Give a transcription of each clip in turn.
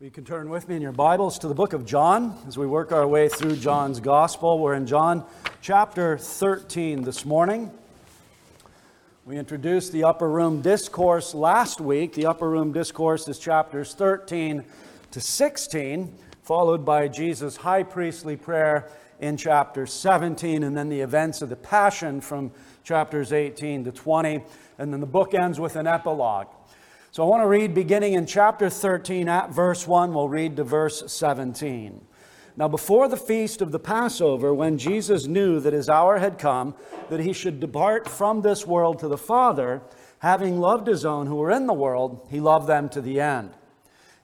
You can turn with me in your Bibles to the book of John as we work our way through John's Gospel. We're in John chapter 13 this morning. We introduced the Upper Room Discourse last week. The Upper Room Discourse is chapters 13 to 16, followed by Jesus' high priestly prayer in chapter 17, and then the events of the Passion from chapters 18 to 20. And then the book ends with an epilogue. So I want to read beginning in chapter 13 at verse 1. We'll read to verse 17. Now, before the feast of the Passover, when Jesus knew that his hour had come, that he should depart from this world to the Father, having loved his own who were in the world, he loved them to the end.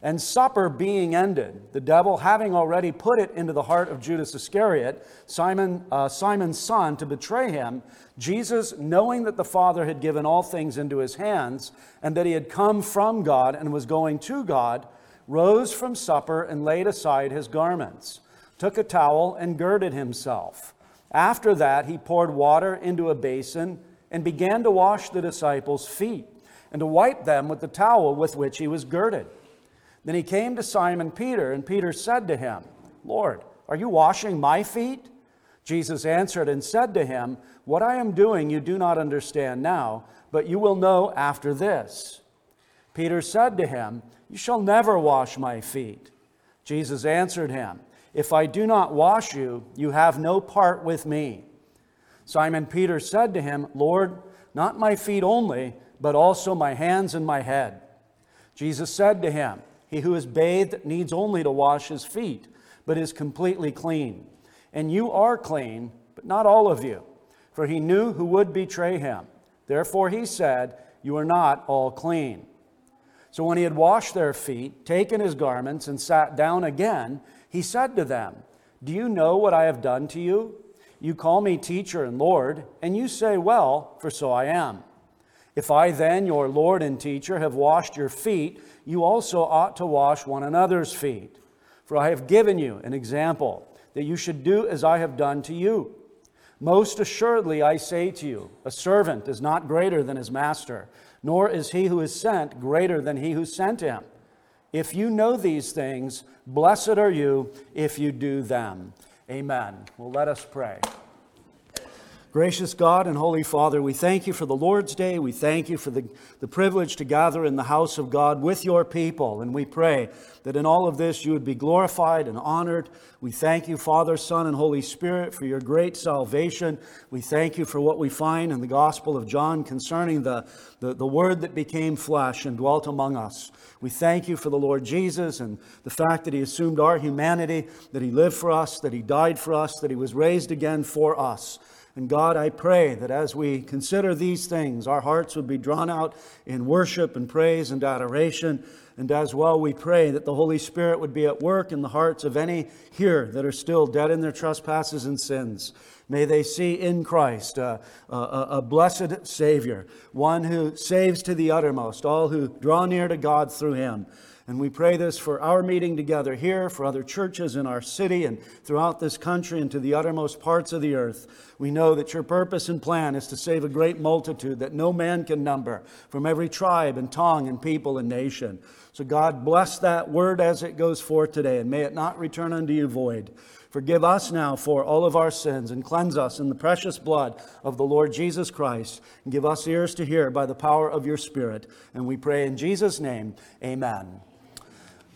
And supper being ended, the devil having already put it into the heart of Judas Iscariot, Simon, uh, Simon's son, to betray him, Jesus, knowing that the Father had given all things into his hands, and that he had come from God and was going to God, rose from supper and laid aside his garments, took a towel and girded himself. After that, he poured water into a basin and began to wash the disciples' feet and to wipe them with the towel with which he was girded. Then he came to Simon Peter, and Peter said to him, Lord, are you washing my feet? Jesus answered and said to him, What I am doing you do not understand now, but you will know after this. Peter said to him, You shall never wash my feet. Jesus answered him, If I do not wash you, you have no part with me. Simon Peter said to him, Lord, not my feet only, but also my hands and my head. Jesus said to him, he who is bathed needs only to wash his feet, but is completely clean. And you are clean, but not all of you. For he knew who would betray him. Therefore he said, You are not all clean. So when he had washed their feet, taken his garments, and sat down again, he said to them, Do you know what I have done to you? You call me teacher and Lord, and you say, Well, for so I am. If I then, your Lord and teacher, have washed your feet, you also ought to wash one another's feet. For I have given you an example that you should do as I have done to you. Most assuredly, I say to you, a servant is not greater than his master, nor is he who is sent greater than he who sent him. If you know these things, blessed are you if you do them. Amen. Well, let us pray. Gracious God and Holy Father, we thank you for the Lord's Day. We thank you for the, the privilege to gather in the house of God with your people. And we pray that in all of this you would be glorified and honored. We thank you, Father, Son, and Holy Spirit, for your great salvation. We thank you for what we find in the Gospel of John concerning the, the, the Word that became flesh and dwelt among us. We thank you for the Lord Jesus and the fact that he assumed our humanity, that he lived for us, that he died for us, that he was raised again for us. And God, I pray that as we consider these things, our hearts would be drawn out in worship and praise and adoration. And as well, we pray that the Holy Spirit would be at work in the hearts of any here that are still dead in their trespasses and sins. May they see in Christ a, a, a blessed Savior, one who saves to the uttermost all who draw near to God through him. And we pray this for our meeting together here, for other churches in our city and throughout this country and to the uttermost parts of the earth. We know that your purpose and plan is to save a great multitude that no man can number from every tribe and tongue and people and nation. So, God, bless that word as it goes forth today, and may it not return unto you void. Forgive us now for all of our sins and cleanse us in the precious blood of the Lord Jesus Christ. And give us ears to hear by the power of your Spirit. And we pray in Jesus' name, amen.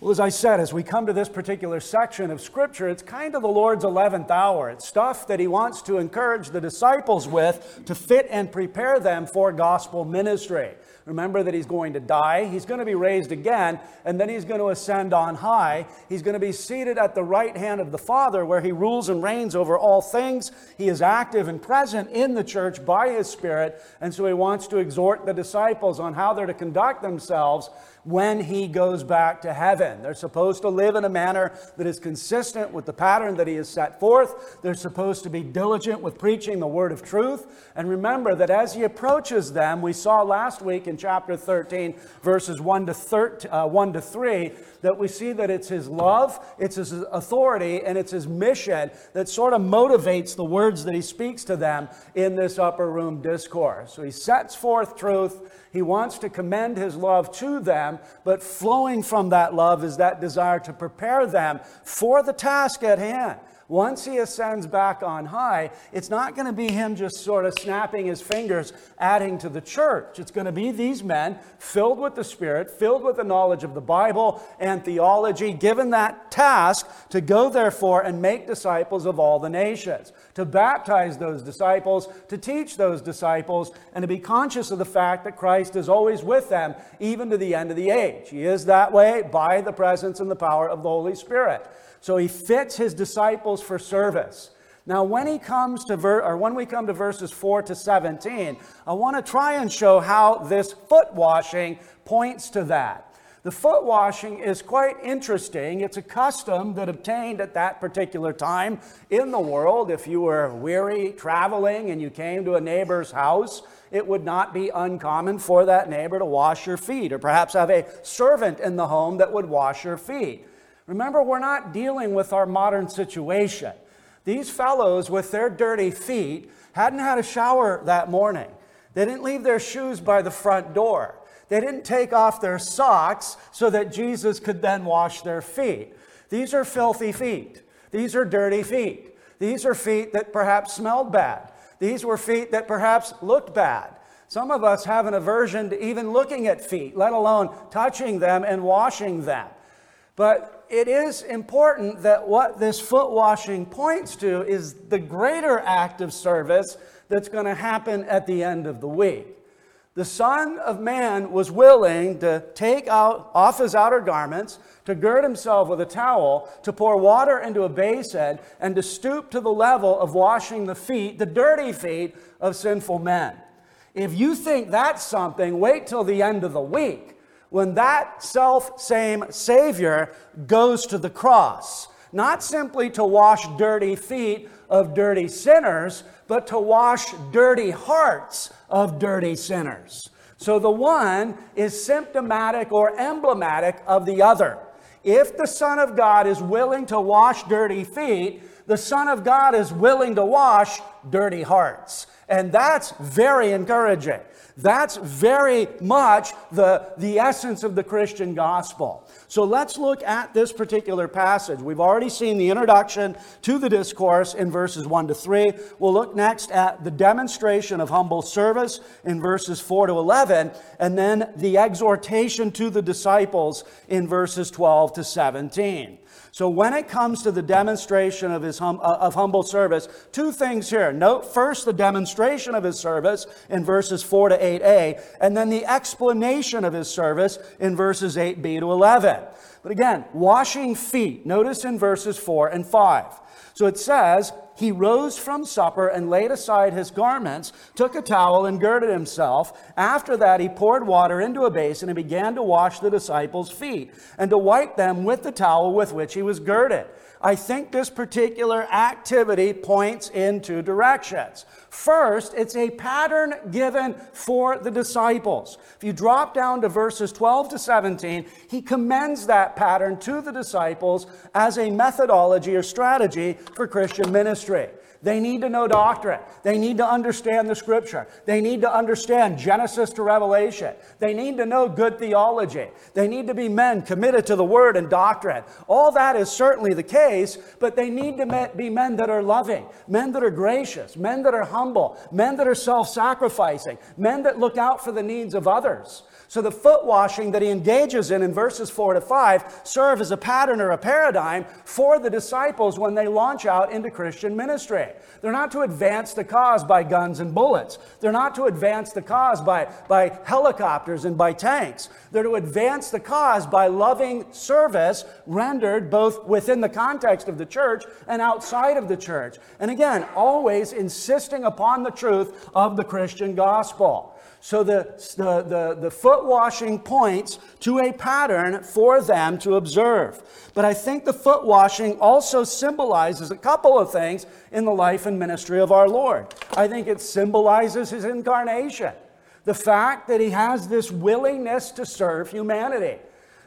Well, as I said, as we come to this particular section of Scripture, it's kind of the Lord's 11th hour. It's stuff that He wants to encourage the disciples with to fit and prepare them for gospel ministry. Remember that he's going to die, he's going to be raised again, and then he's going to ascend on high. He's going to be seated at the right hand of the Father, where he rules and reigns over all things. He is active and present in the church by his Spirit, and so he wants to exhort the disciples on how they're to conduct themselves when he goes back to heaven. They're supposed to live in a manner that is consistent with the pattern that he has set forth. They're supposed to be diligent with preaching the word of truth. And remember that as he approaches them, we saw last week in chapter 13, verses 1 to, 13, uh, 1 to 3, that we see that it's his love, it's his authority, and it's his mission that sort of motivates the words that he speaks to them in this upper room discourse. So he sets forth truth. He wants to commend his love to them, but flowing from that love is that desire to prepare them for the task at hand. Once he ascends back on high, it's not going to be him just sort of snapping his fingers, adding to the church. It's going to be these men filled with the Spirit, filled with the knowledge of the Bible and theology, given that task to go, therefore, and make disciples of all the nations, to baptize those disciples, to teach those disciples, and to be conscious of the fact that Christ is always with them, even to the end of the age. He is that way by the presence and the power of the Holy Spirit. So he fits his disciples for service. Now, when he comes to ver- or when we come to verses 4 to 17, I want to try and show how this foot washing points to that. The foot washing is quite interesting. It's a custom that obtained at that particular time in the world. If you were weary traveling and you came to a neighbor's house, it would not be uncommon for that neighbor to wash your feet, or perhaps have a servant in the home that would wash your feet. Remember, we're not dealing with our modern situation. These fellows, with their dirty feet, hadn't had a shower that morning. They didn't leave their shoes by the front door. They didn't take off their socks so that Jesus could then wash their feet. These are filthy feet. These are dirty feet. These are feet that perhaps smelled bad. These were feet that perhaps looked bad. Some of us have an aversion to even looking at feet, let alone touching them and washing them. But it is important that what this foot washing points to is the greater act of service that's going to happen at the end of the week. The Son of Man was willing to take out off his outer garments, to gird himself with a towel, to pour water into a basin, and to stoop to the level of washing the feet, the dirty feet of sinful men. If you think that's something, wait till the end of the week when that self same Savior goes to the cross, not simply to wash dirty feet of dirty sinners, but to wash dirty hearts of dirty sinners. So the one is symptomatic or emblematic of the other. If the Son of God is willing to wash dirty feet, the Son of God is willing to wash dirty hearts. And that's very encouraging. That's very much the, the essence of the Christian gospel. So let's look at this particular passage. We've already seen the introduction to the discourse in verses 1 to 3. We'll look next at the demonstration of humble service in verses 4 to 11, and then the exhortation to the disciples in verses 12 to 17. So, when it comes to the demonstration of, his hum, uh, of humble service, two things here. Note first the demonstration of his service in verses 4 to 8a, and then the explanation of his service in verses 8b to 11. But again, washing feet, notice in verses 4 and 5. So it says, He rose from supper and laid aside his garments, took a towel and girded himself. After that, he poured water into a basin and began to wash the disciples' feet and to wipe them with the towel with which he was girded. I think this particular activity points in two directions. First, it's a pattern given for the disciples. If you drop down to verses 12 to 17, he commends that pattern to the disciples as a methodology or strategy for Christian ministry. They need to know doctrine. They need to understand the scripture. They need to understand Genesis to Revelation. They need to know good theology. They need to be men committed to the word and doctrine. All that is certainly the case, but they need to be men that are loving, men that are gracious, men that are humble, men that are self sacrificing, men that look out for the needs of others. So the foot washing that he engages in in verses 4 to 5 serve as a pattern or a paradigm for the disciples when they launch out into Christian ministry. They're not to advance the cause by guns and bullets. They're not to advance the cause by, by helicopters and by tanks. They're to advance the cause by loving service rendered both within the context of the church and outside of the church. And again, always insisting upon the truth of the Christian gospel. So the, the, the, the, foot washing points to a pattern for them to observe. But I think the foot washing also symbolizes a couple of things in the life and ministry of our Lord. I think it symbolizes his incarnation. The fact that he has this willingness to serve humanity.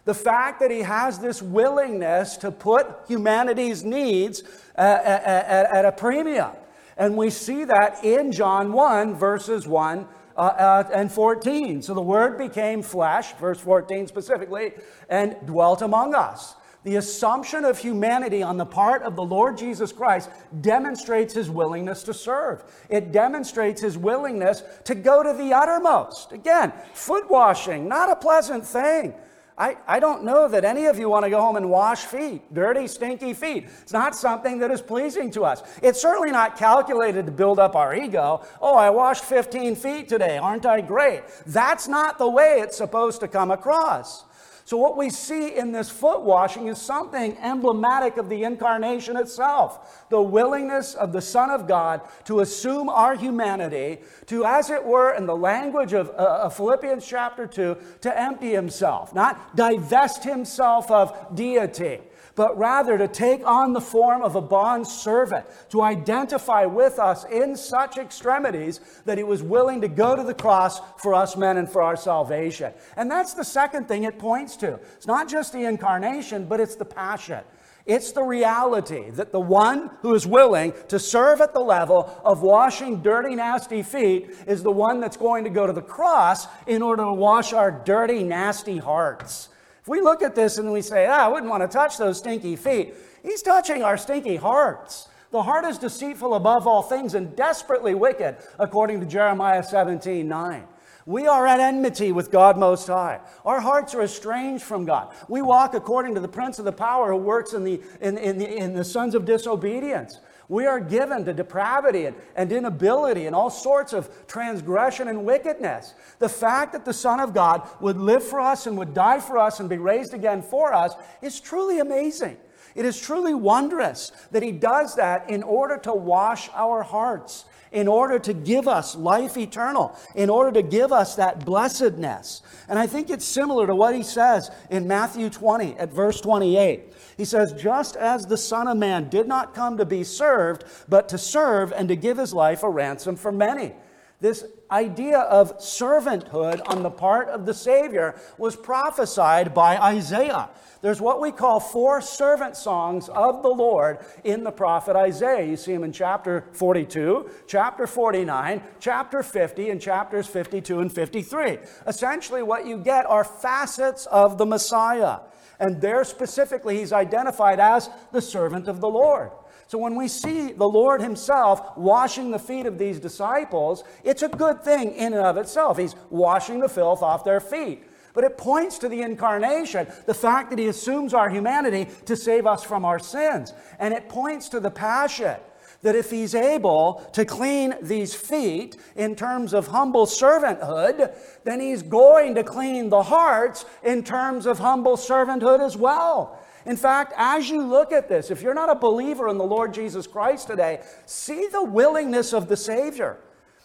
The fact that he has this willingness to put humanity's needs at, at, at a premium. And we see that in John 1, verses 1 uh, uh, and 14. So the Word became flesh, verse 14 specifically, and dwelt among us. The assumption of humanity on the part of the Lord Jesus Christ demonstrates his willingness to serve. It demonstrates his willingness to go to the uttermost. Again, foot washing, not a pleasant thing. I, I don't know that any of you want to go home and wash feet, dirty, stinky feet. It's not something that is pleasing to us. It's certainly not calculated to build up our ego. Oh, I washed 15 feet today. Aren't I great? That's not the way it's supposed to come across. So, what we see in this foot washing is something emblematic of the incarnation itself. The willingness of the Son of God to assume our humanity, to, as it were, in the language of, uh, Philippians chapter 2, to empty himself, not divest himself of deity but rather to take on the form of a bond servant, to identify with us in such extremities that he was willing to go to the cross for us men and for our salvation. And that's the second thing it points to. It's not just the incarnation, but it's the passion. It's the reality that the one who is willing to serve at the level of washing dirty, nasty feet is the one that's going to go to the cross in order to wash our dirty, nasty hearts. If we look at this and we say, ah, I wouldn't want to touch those stinky feet, he's touching our stinky hearts. The heart is deceitful above all things and desperately wicked, according to Jeremiah 17 9. We are at enmity with God Most High. Our hearts are estranged from God. We walk according to the prince of the power who works in the, in, in the, in the sons of disobedience. We are given to depravity and, and inability and all sorts of transgression and wickedness. The fact that the Son of God would live for us and would die for us and be raised again for us is truly amazing. It is truly wondrous that He does that in order to wash our hearts, in order to give us life eternal, in order to give us that blessedness. And I think it's similar to what He says in Matthew 20 at verse 28. He says, Just as the Son of Man did not come to be served, but to serve and to give his life a ransom for many. This idea of servanthood on the part of the Savior was prophesied by Isaiah. There's what we call four servant songs of the Lord in the prophet Isaiah. You see them in chapter 42, chapter 49, chapter 50, and chapters 52 and 53. Essentially, what you get are facets of the Messiah. And there specifically, he's identified as the servant of the Lord. So when we see the Lord Himself washing the feet of these disciples, it's a good thing in and of itself. He's washing the filth off their feet. But it points to the incarnation, the fact that He assumes our humanity to save us from our sins. And it points to the passion that if he's able to clean these feet in terms of humble servanthood, then he's going to clean the hearts in terms of humble servanthood as well. In fact, as you look at this, if you're not a believer in the Lord Jesus Christ today, see the willingness of the Savior.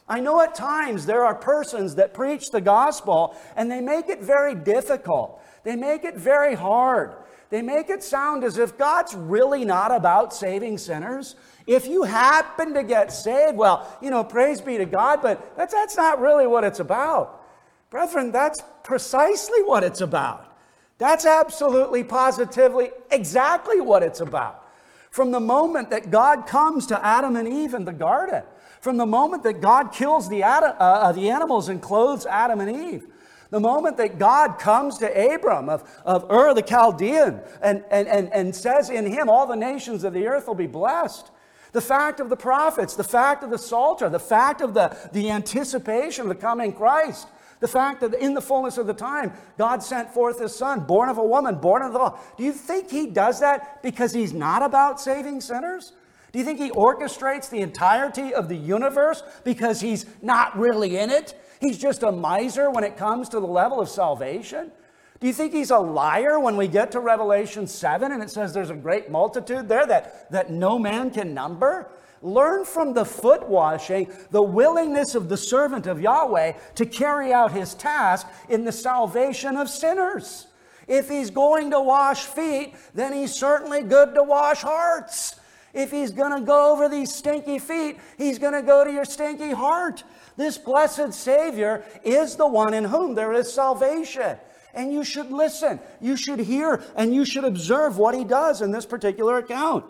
I know at times there are persons that preach the gospel and they make it very difficult. They make it very hard. They make it sound as if God's really not about saving sinners. If you happen to get saved, well, you know, praise be to God, but that's, that's not really what it's about. Brethren, that's precisely what it's about. That's absolutely, positively, exactly what it's about. From the moment that God comes to Adam and Eve in the garden, from the moment that God kills the, uh, uh, the animals and clothes Adam and Eve, the moment that God comes to Abram of, of Ur the Chaldean and, and, and, and says in him, all the nations of the earth will be blessed. The fact of the prophets, the fact of the Psalter, the fact of the, the anticipation of the coming Christ, the fact that in the fullness of the time, God sent forth his son, born of a woman, born of the law. Do you think he does that because he's not about saving sinners? Do you think he orchestrates the entirety of the universe because he's not really in it? He's just a miser when it comes to the level of salvation? Do you think he's a liar when we get to Revelation 7 and it says there's a great multitude there that, that no man can number? Learn from the foot washing the willingness of the servant of Yahweh to carry out his task in the salvation of sinners. If he's going to wash feet, then he's certainly good to wash hearts. If he's going to go over these stinky feet, he's going to go to your stinky heart. This blessed Savior is the one in whom there is salvation. And you should listen, you should hear, and you should observe what he does in this particular account.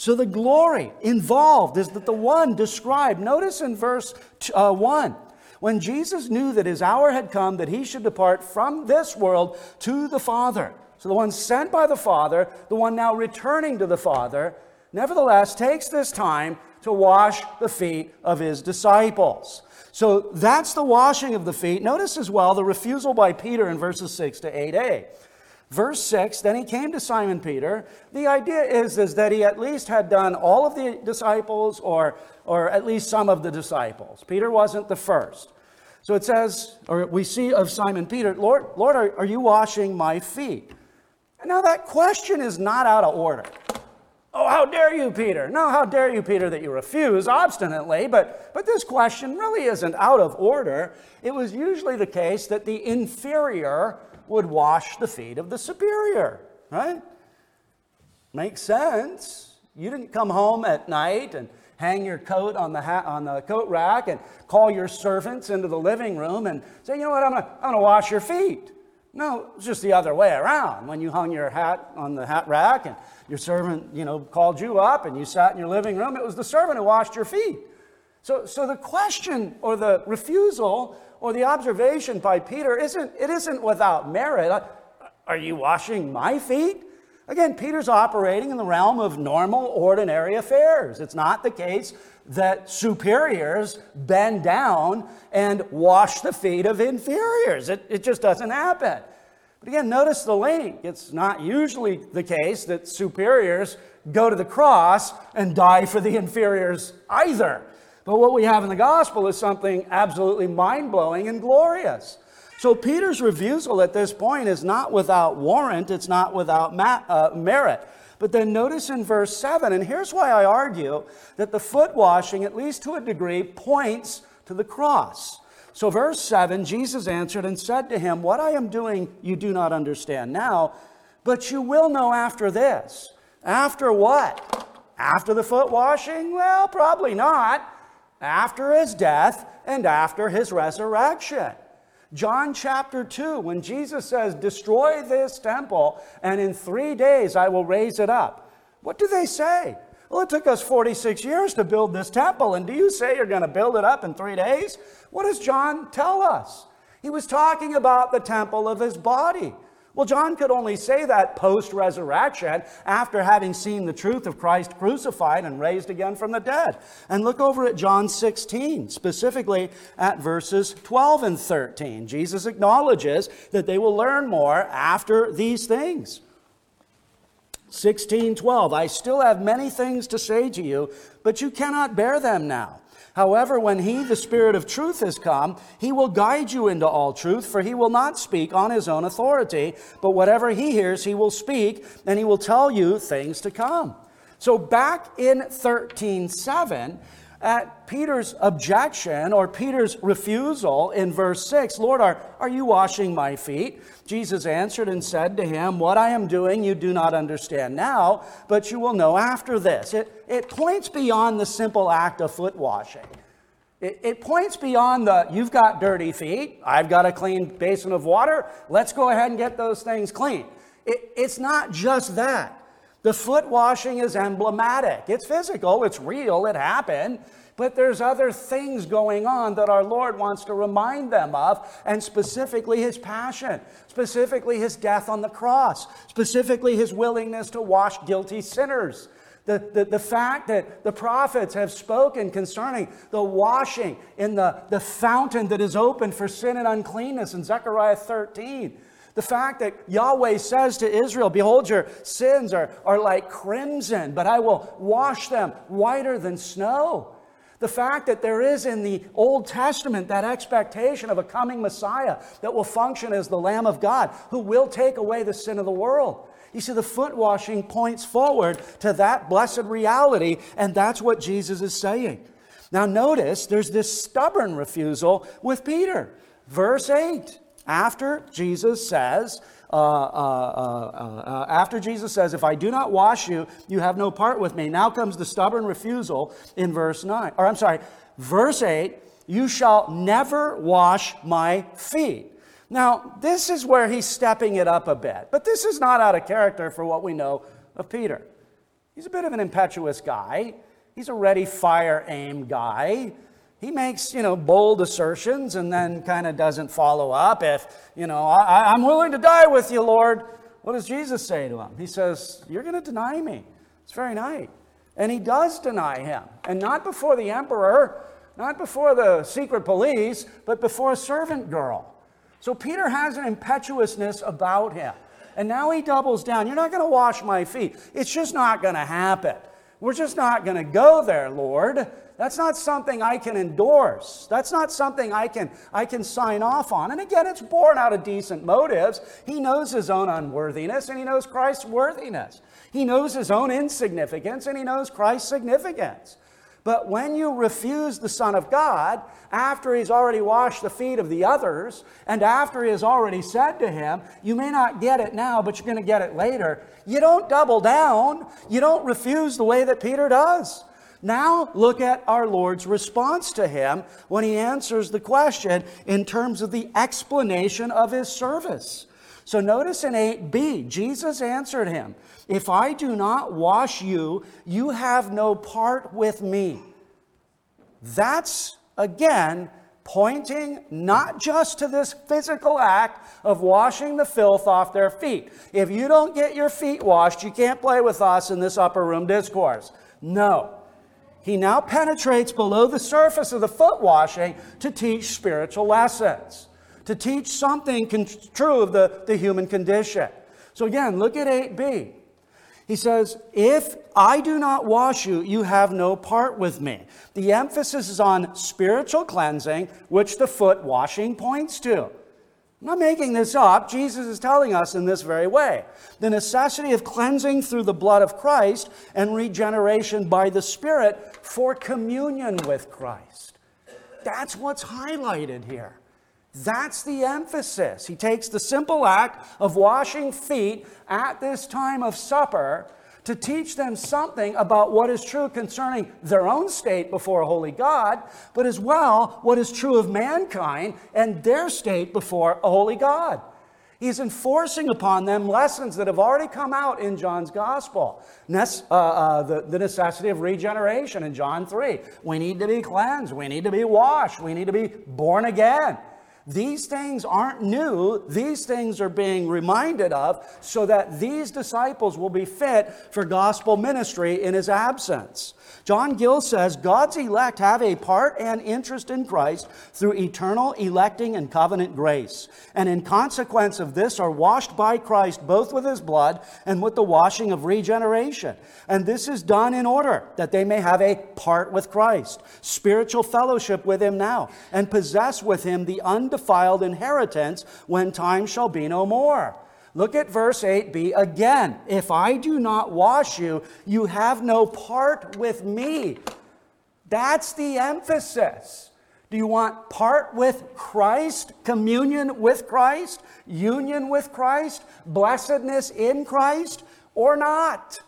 So the glory involved is that the one described, notice in verse uh, 1, when Jesus knew that his hour had come that he should depart from this world to the Father. So the one sent by the Father, the one now returning to the Father, nevertheless takes this time to wash the feet of his disciples. So that's the washing of the feet. Notice as well the refusal by Peter in verses 6 to 8a. Verse 6 Then he came to Simon Peter. The idea is, is that he at least had done all of the disciples or, or at least some of the disciples. Peter wasn't the first. So it says, or we see of Simon Peter, Lord, Lord are, are you washing my feet? And now that question is not out of order. Oh, how dare you, Peter? No, how dare you, Peter, that you refuse obstinately? But, but this question really isn't out of order. It was usually the case that the inferior would wash the feet of the superior, right? Makes sense. You didn't come home at night and hang your coat on the, ha- on the coat rack and call your servants into the living room and say, you know what, I'm going to I'm gonna wash your feet. No, it's just the other way around. When you hung your hat on the hat rack and your servant, you know, called you up and you sat in your living room, it was the servant who washed your feet. So, so the question or the refusal or the observation by Peter isn't, it isn't without merit. Uh, are you washing my feet? Again, Peter's operating in the realm of normal, ordinary affairs. It's not the case that superiors bend down and wash the feet of inferiors. It, it just doesn't happen. But again, notice the link. It's not usually the case that superiors go to the cross and die for the inferiors either. But what we have in the gospel is something absolutely mind blowing and glorious. So Peter's refusal at this point is not without warrant, it's not without ma- uh, merit. But then notice in verse 7, and here's why I argue that the foot washing, at least to a degree, points to the cross. So, verse 7 Jesus answered and said to him, What I am doing you do not understand now, but you will know after this. After what? After the foot washing? Well, probably not. After his death and after his resurrection. John chapter 2, when Jesus says, Destroy this temple, and in three days I will raise it up. What do they say? Well, it took us 46 years to build this temple, and do you say you're going to build it up in three days? What does John tell us? He was talking about the temple of his body. Well, John could only say that post resurrection after having seen the truth of Christ crucified and raised again from the dead. And look over at John 16, specifically at verses 12 and 13. Jesus acknowledges that they will learn more after these things. 16:12 I still have many things to say to you but you cannot bear them now However, when he, the Spirit of truth, has come, he will guide you into all truth, for he will not speak on his own authority, but whatever he hears, he will speak, and he will tell you things to come. So back in 13:7, at Peter's objection or Peter's refusal in verse 6, Lord, are, are you washing my feet? Jesus answered and said to him, What I am doing you do not understand now, but you will know after this. It, it points beyond the simple act of foot washing. It, it points beyond the, you've got dirty feet, I've got a clean basin of water, let's go ahead and get those things clean. It, it's not just that. The foot washing is emblematic. It's physical, it's real, it happened, but there's other things going on that our Lord wants to remind them of, and specifically his passion, specifically his death on the cross, specifically his willingness to wash guilty sinners. The, the, the fact that the prophets have spoken concerning the washing in the, the fountain that is open for sin and uncleanness in Zechariah 13 the fact that Yahweh says to Israel, Behold, your sins are, are like crimson, but I will wash them whiter than snow. The fact that there is in the Old Testament that expectation of a coming Messiah that will function as the Lamb of God, who will take away the sin of the world. You see, the foot washing points forward to that blessed reality, and that's what Jesus is saying. Now, notice there's this stubborn refusal with Peter. Verse 8 after Jesus says, uh, uh, uh, after Jesus says, If I do not wash you, you have no part with me. Now comes the stubborn refusal in verse 9. Or I'm sorry, verse 8 You shall never wash my feet. Now, this is where he's stepping it up a bit. But this is not out of character for what we know of Peter. He's a bit of an impetuous guy, he's a ready, fire, aim guy he makes, you know, bold assertions and then kind of doesn't follow up. If, you know, I, am willing to die with you, Lord, what does Jesus say to him? He says, You're going to deny me. It's very night. And he does deny him. And not before the emperor, not before the secret police, but before a servant girl. So Peter has an impetuousness about him. And now he doubles down. You're not going to wash my feet. It's just not going to happen. We're just not going to go there, Lord. That's not something I can endorse. That's not something I can, I can sign off on. And again, it's born out of decent motives. He knows his own unworthiness and he knows Christ's worthiness. He knows his own insignificance and he knows Christ's significance. But when you refuse the Son of God, after he's already washed the feet of the others, and after he has already said to him, You may not get it now, but you're going to get it later, you don't double down. You don't refuse the way that Peter does. Now, look at our Lord's response to him when he answers the question in terms of the explanation of his service. So, notice in 8b, Jesus answered him, If I do not wash you, you have no part with me. That's, again, pointing not just to this physical act of washing the filth off their feet. If you don't get your feet washed, you can't play with us in this upper room discourse. No he now penetrates below the surface of the foot washing to teach spiritual lessons, to teach something con- true of the, the human condition. So again, look at 8b. He says, If I do not wash you, you have no part with me. The emphasis is on spiritual cleansing, which the foot washing points to. I'm not making this up. Jesus is telling us in this very way. The necessity of cleansing through the blood of Christ and regeneration by the Spirit for communion with Christ. That's what's highlighted here. That's the emphasis. He takes the simple act of washing feet at this time of supper to teach them something about what is true concerning their own state before a holy God, but as well what is true of mankind and their state before a holy God. He's enforcing upon them lessons that have already come out in John's gospel. Uh, uh, the, the necessity of regeneration in John 3. We need to be cleansed. We need to be washed. We need to be born again. These things aren't new. These things are being reminded of so that these disciples will be fit for gospel ministry in his absence. John Gill says God's elect have a part and interest in Christ through eternal electing and covenant grace, and in consequence of this are washed by Christ both with his blood and with the washing of regeneration. And this is done in order that they may have a part with Christ, spiritual fellowship with him now, and possess with him the undefiled inheritance when time shall be no more. Look at verse 8b again. If I do not wash you, you have no part with me. That's the emphasis. Do you want part with Christ, communion with Christ, union with Christ, blessedness in Christ, or not?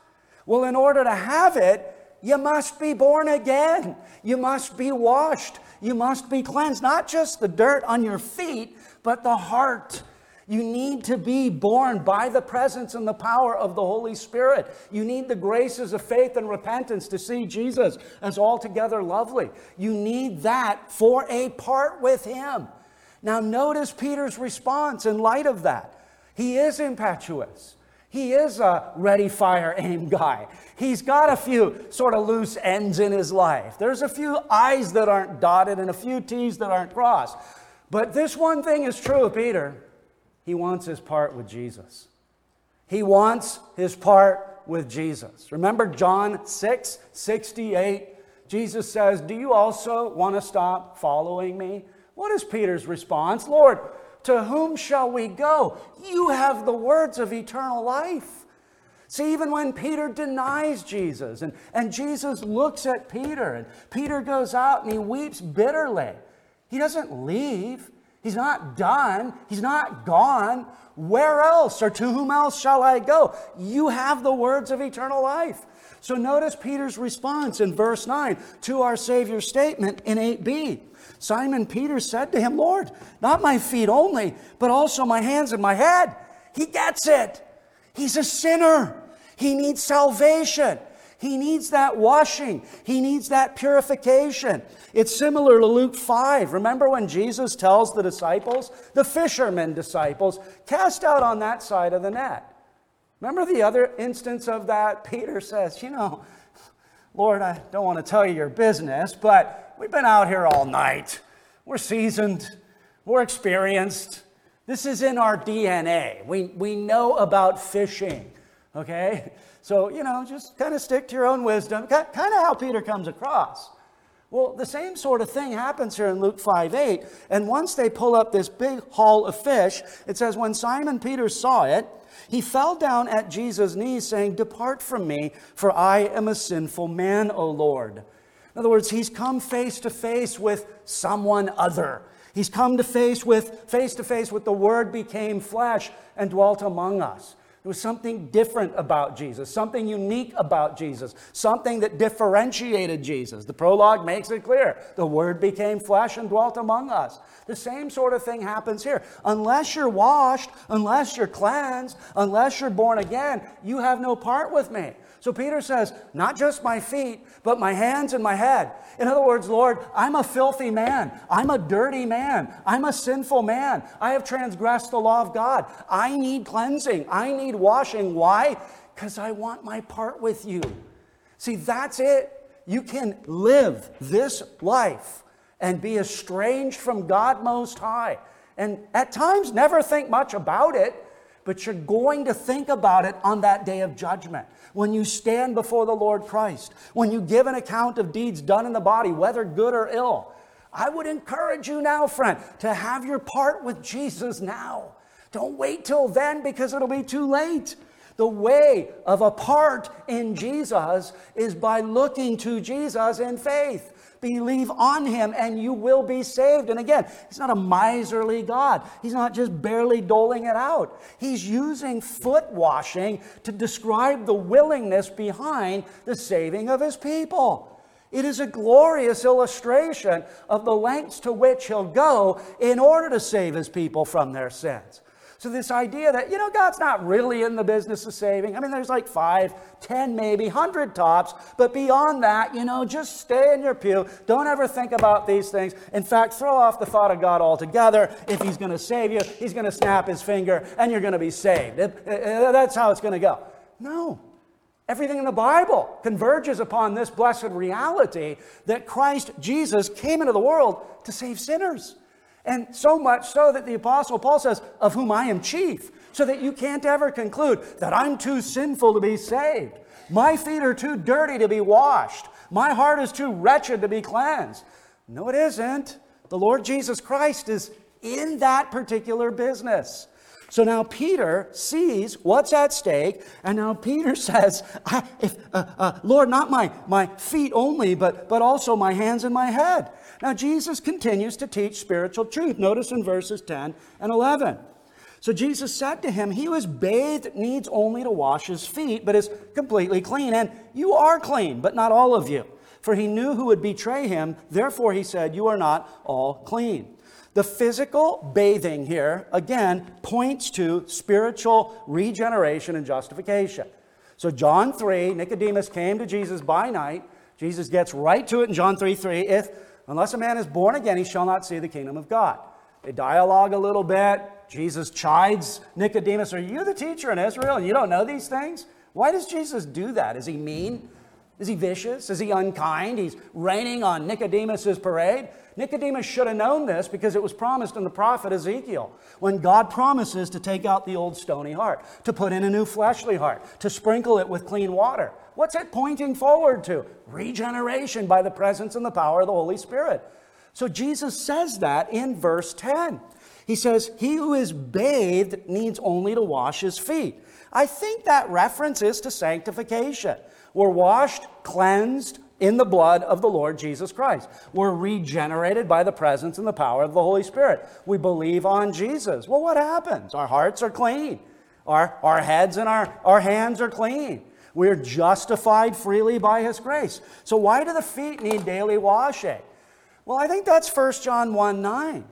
Well, in order to have it, you must be born again. You must be washed. You must be cleansed. Not just the dirt on your feet, but the heart you need to be born by the presence and the power of the Holy Spirit. You need the graces of faith and repentance to see Jesus as altogether lovely. You need that for a part with Him. Now, notice Peter's response in light of that. He is impetuous. He is a ready, fire, aim guy. He's got a few sort of loose ends in his life. There's a few I's that aren't dotted and a few T's that aren't crossed. But this one thing is true of Peter he wants his part with Jesus. He wants his part with Jesus. Remember John 6 68? Jesus says, Do you also want to stop following me? What is Peter's response? Lord, to whom shall we go? You have the words of eternal life. See, even when Peter denies Jesus and, and Jesus looks at Peter and Peter goes out and he weeps bitterly, he doesn't leave. He's not done. He's not gone. Where else or to whom else shall I go? You have the words of eternal life. So notice Peter's response in verse 9 to our Savior's statement in 8b. Simon Peter said to him, Lord, not my feet only, but also my hands and my head. He gets it. He's a sinner. He needs salvation. He needs that washing. He needs that purification. It's similar to Luke 5. Remember when Jesus tells the disciples, the fishermen disciples, cast out on that side of the net. Remember the other instance of that? Peter says, You know, Lord, I don't want to tell you your business, but we've been out here all night. We're seasoned, we're experienced. This is in our DNA. We, we know about fishing, okay? So, you know, just kind of stick to your own wisdom, kind of how Peter comes across. Well, the same sort of thing happens here in Luke 5 8. And once they pull up this big haul of fish, it says, When Simon Peter saw it, he fell down at Jesus' knees, saying, Depart from me, for I am a sinful man, O Lord. In other words, he's come face to face with someone other. He's come to face with face to face with the word became flesh and dwelt among us. There was something different about Jesus, something unique about Jesus, something that differentiated Jesus. The prologue makes it clear. The Word became flesh and dwelt among us. The same sort of thing happens here. Unless you're washed, unless you're cleansed, unless you're born again, you have no part with me. So Peter says, Not just my feet, but my hands and my head. In other words, Lord, I'm a filthy man. I'm a dirty man. I'm a sinful man. I have transgressed the law of God. I need cleansing. I need washing. Why? Because I want my part with you. See, that's it. You can live this life and be estranged from God Most High. And at times, never think much about it, but you're going to think about it on that day of judgment when you stand before the Lord Christ, when you give an account of deeds done in the body, whether good or ill. I would encourage you now, friend, to have your part with Jesus now. Don't wait till then because it'll be too late. The way of a part in Jesus is by looking to Jesus in faith. Believe on him and you will be saved. And again, he's not a miserly God. He's not just barely doling it out. He's using foot washing to describe the willingness behind the saving of his people. It is a glorious illustration of the lengths to which he'll go in order to save his people from their sins. So, this idea that, you know, God's not really in the business of saving. I mean, there's like five, ten, maybe, hundred tops. But beyond that, you know, just stay in your pew. Don't ever think about these things. In fact, throw off the thought of God altogether. If He's going to save you, He's going to snap His finger and you're going to be saved. That's how it's going to go. No. Everything in the Bible converges upon this blessed reality that Christ Jesus came into the world to save sinners. And so much so that the Apostle Paul says, Of whom I am chief, so that you can't ever conclude that I'm too sinful to be saved. My feet are too dirty to be washed. My heart is too wretched to be cleansed. No, it isn't. The Lord Jesus Christ is in that particular business. So now Peter sees what's at stake, and now Peter says, if, uh, uh, Lord, not my, my feet only, but, but also my hands and my head. Now, Jesus continues to teach spiritual truth. Notice in verses 10 and 11. So Jesus said to him, He is bathed needs only to wash his feet, but is completely clean. And you are clean, but not all of you. For he knew who would betray him. Therefore, he said, You are not all clean. The physical bathing here, again, points to spiritual regeneration and justification. So, John 3, Nicodemus came to Jesus by night. Jesus gets right to it in John 3 3. If Unless a man is born again, he shall not see the kingdom of God. They dialogue a little bit. Jesus chides Nicodemus, Are you the teacher in Israel and you don't know these things? Why does Jesus do that? Is he mean? Is he vicious? Is he unkind? He's raining on Nicodemus's parade. Nicodemus should have known this because it was promised in the prophet Ezekiel. When God promises to take out the old stony heart, to put in a new fleshly heart, to sprinkle it with clean water. What's it pointing forward to? Regeneration by the presence and the power of the Holy Spirit. So Jesus says that in verse 10. He says, He who is bathed needs only to wash his feet. I think that reference is to sanctification. We're washed, cleansed in the blood of the Lord Jesus Christ. We're regenerated by the presence and the power of the Holy Spirit. We believe on Jesus. Well, what happens? Our hearts are clean, our, our heads and our, our hands are clean. We're justified freely by His grace. So, why do the feet need daily washing? Well, I think that's 1 John 1 9.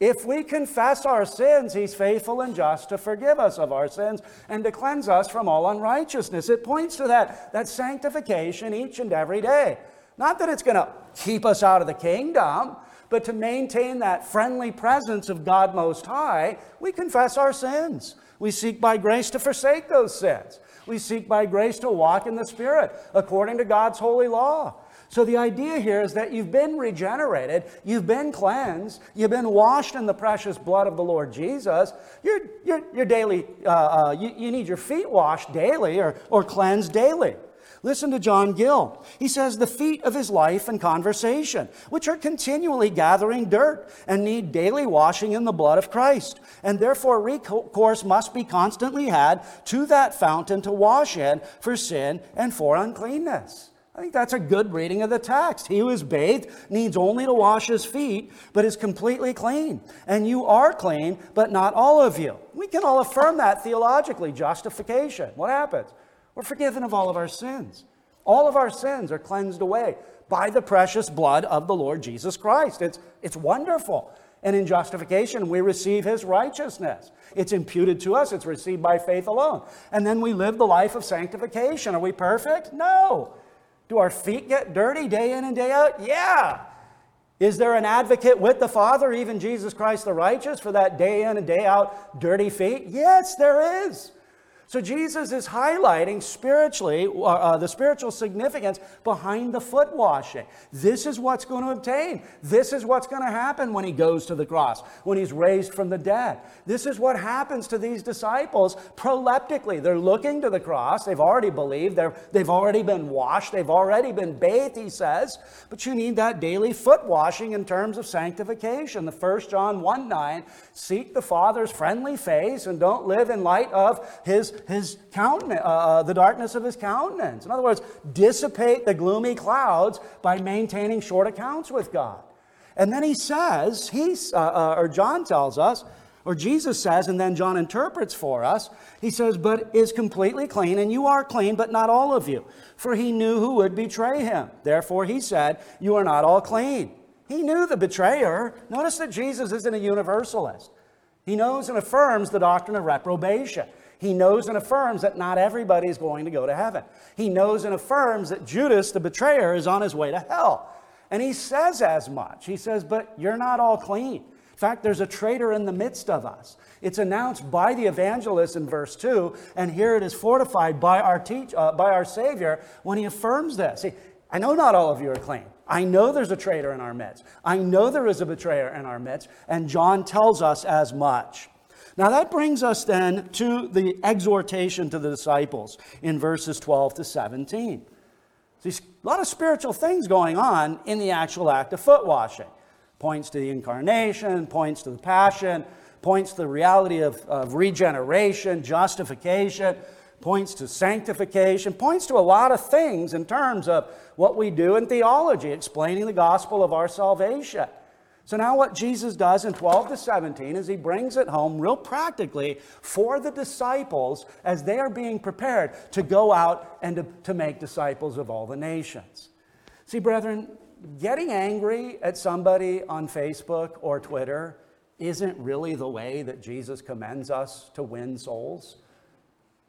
If we confess our sins, He's faithful and just to forgive us of our sins and to cleanse us from all unrighteousness. It points to that, that sanctification each and every day. Not that it's going to keep us out of the kingdom, but to maintain that friendly presence of God Most High, we confess our sins. We seek by grace to forsake those sins. We seek by grace to walk in the Spirit according to God's holy law. So the idea here is that you've been regenerated, you've been cleansed, you've been washed in the precious blood of the Lord Jesus. You're, you're, you're daily, uh, uh, you, you need your feet washed daily or, or cleansed daily. Listen to John Gill. He says, the feet of his life and conversation, which are continually gathering dirt and need daily washing in the blood of Christ. And therefore, recourse must be constantly had to that fountain to wash in for sin and for uncleanness. I think that's a good reading of the text. He who is bathed needs only to wash his feet, but is completely clean. And you are clean, but not all of you. We can all affirm that theologically. Justification. What happens? We're forgiven of all of our sins. All of our sins are cleansed away by the precious blood of the Lord Jesus Christ. It's, it's wonderful. And in justification, we receive his righteousness. It's imputed to us, it's received by faith alone. And then we live the life of sanctification. Are we perfect? No. Do our feet get dirty day in and day out? Yeah. Is there an advocate with the Father, even Jesus Christ the righteous, for that day in and day out dirty feet? Yes, there is. So Jesus is highlighting spiritually uh, uh, the spiritual significance behind the foot washing. This is what's going to obtain. This is what's going to happen when he goes to the cross, when he's raised from the dead. This is what happens to these disciples proleptically. They're looking to the cross. They've already believed. They're, they've already been washed. They've already been bathed, he says. But you need that daily foot washing in terms of sanctification. The first John 1 9, seek the Father's friendly face and don't live in light of his his countenance, uh, uh, the darkness of his countenance. In other words, dissipate the gloomy clouds by maintaining short accounts with God. And then he says, he's, uh, uh, or John tells us, or Jesus says, and then John interprets for us, he says, but is completely clean, and you are clean, but not all of you. For he knew who would betray him. Therefore he said, You are not all clean. He knew the betrayer. Notice that Jesus isn't a universalist. He knows and affirms the doctrine of reprobation. He knows and affirms that not everybody is going to go to heaven. He knows and affirms that Judas, the betrayer, is on his way to hell. And he says as much. He says, But you're not all clean. In fact, there's a traitor in the midst of us. It's announced by the evangelist in verse 2, and here it is fortified by our, teach, uh, by our Savior when he affirms this. See, I know not all of you are clean. I know there's a traitor in our midst. I know there is a betrayer in our midst, and John tells us as much. Now that brings us then to the exhortation to the disciples in verses 12 to 17. See, a lot of spiritual things going on in the actual act of foot washing. Points to the incarnation, points to the passion, points to the reality of, of regeneration, justification, points to sanctification, points to a lot of things in terms of what we do in theology, explaining the gospel of our salvation. So now what Jesus does in 12 to 17 is he brings it home real practically for the disciples as they are being prepared to go out and to, to make disciples of all the nations. See, brethren, getting angry at somebody on Facebook or Twitter isn't really the way that Jesus commends us to win souls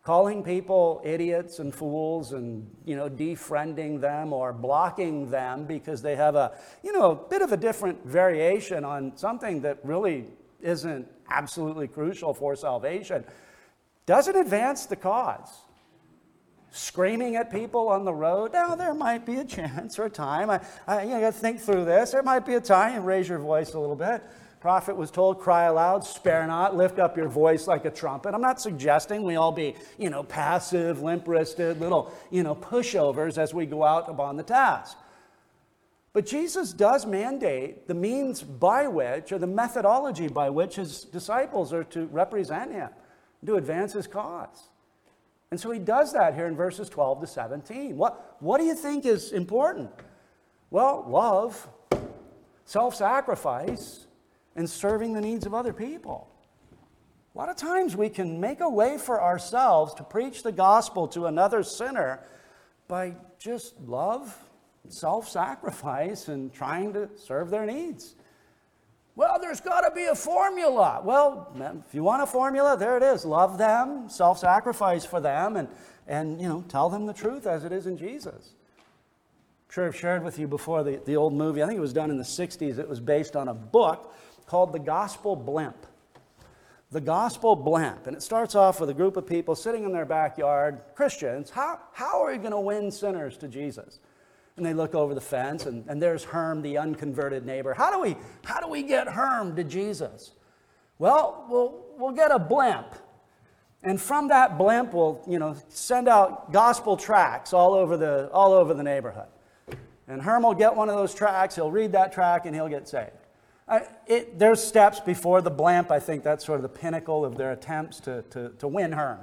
calling people idiots and fools and you know defriending them or blocking them because they have a you know a bit of a different variation on something that really isn't absolutely crucial for salvation. Doesn't advance the cause? Screaming at people on the road now there might be a chance or a time. I, I you know, think through this. There might be a time. And raise your voice a little bit prophet was told, cry aloud, spare not, lift up your voice like a trumpet. I'm not suggesting we all be, you know, passive, limp wristed, little, you know, pushovers as we go out upon the task. But Jesus does mandate the means by which, or the methodology by which his disciples are to represent him, to advance his cause. And so he does that here in verses 12 to 17. What, what do you think is important? Well, love, self sacrifice, and serving the needs of other people. A lot of times we can make a way for ourselves to preach the gospel to another sinner by just love, self sacrifice, and trying to serve their needs. Well, there's got to be a formula. Well, if you want a formula, there it is. Love them, self sacrifice for them, and, and you know, tell them the truth as it is in Jesus. I'm sure I've shared with you before the, the old movie. I think it was done in the 60s. It was based on a book called The Gospel Blimp. The Gospel Blimp. And it starts off with a group of people sitting in their backyard, Christians. How, how are we going to win sinners to Jesus? And they look over the fence, and, and there's Herm, the unconverted neighbor. How do we, how do we get Herm to Jesus? Well, we'll, we'll get a blimp. And from that blimp, we'll you know, send out gospel tracts all over the, all over the neighborhood. And Herm will get one of those tracts, he'll read that track, and he'll get saved. It, there's steps before the blimp. I think that's sort of the pinnacle of their attempts to, to, to win Herm.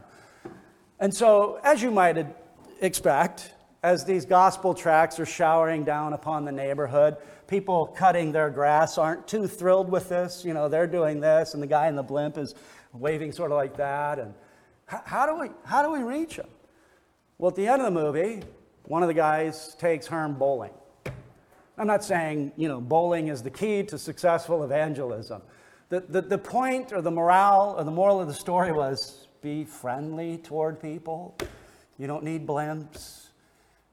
And so, as you might expect, as these gospel tracts are showering down upon the neighborhood. People cutting their grass aren't too thrilled with this. You know, they're doing this, and the guy in the blimp is waving sort of like that. And how do we, how do we reach them? Well, at the end of the movie, one of the guys takes Herm bowling. I'm not saying, you know, bowling is the key to successful evangelism. The, the, the point or the morale or the moral of the story was be friendly toward people. You don't need blimps.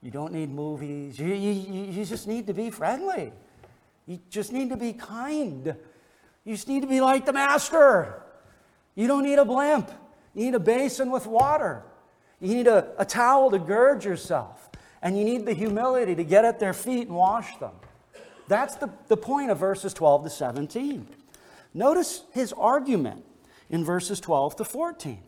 You don't need movies. You, you, you just need to be friendly. You just need to be kind. You just need to be like the master. You don't need a blimp. You need a basin with water. You need a, a towel to gird yourself. And you need the humility to get at their feet and wash them. That's the, the point of verses 12 to 17. Notice his argument in verses 12 to 14.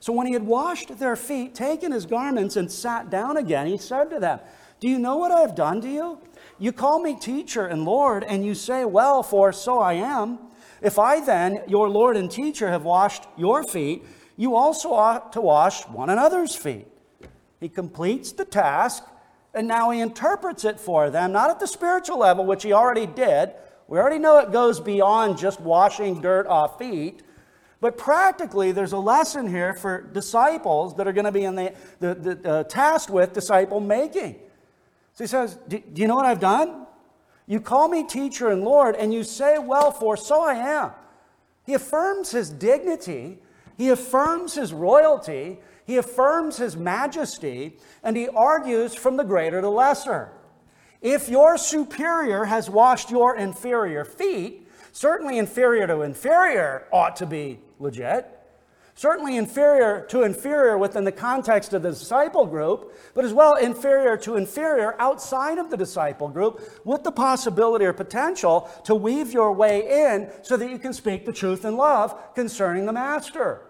So when he had washed their feet, taken his garments, and sat down again, he said to them, Do you know what I have done to you? You call me teacher and Lord, and you say, Well, for so I am. If I then, your Lord and teacher, have washed your feet, you also ought to wash one another's feet. He completes the task, and now he interprets it for them, not at the spiritual level, which he already did. We already know it goes beyond just washing dirt off feet but practically, there's a lesson here for disciples that are going to be in the, the, the uh, tasked with disciple making. So he says, Do you know what I've done? You call me teacher and Lord, and you say, Well, for so I am. He affirms his dignity, he affirms his royalty, he affirms his majesty, and he argues from the greater to lesser. If your superior has washed your inferior feet, certainly inferior to inferior ought to be legit. Certainly inferior to inferior within the context of the disciple group, but as well inferior to inferior outside of the disciple group, with the possibility or potential to weave your way in so that you can speak the truth in love concerning the master.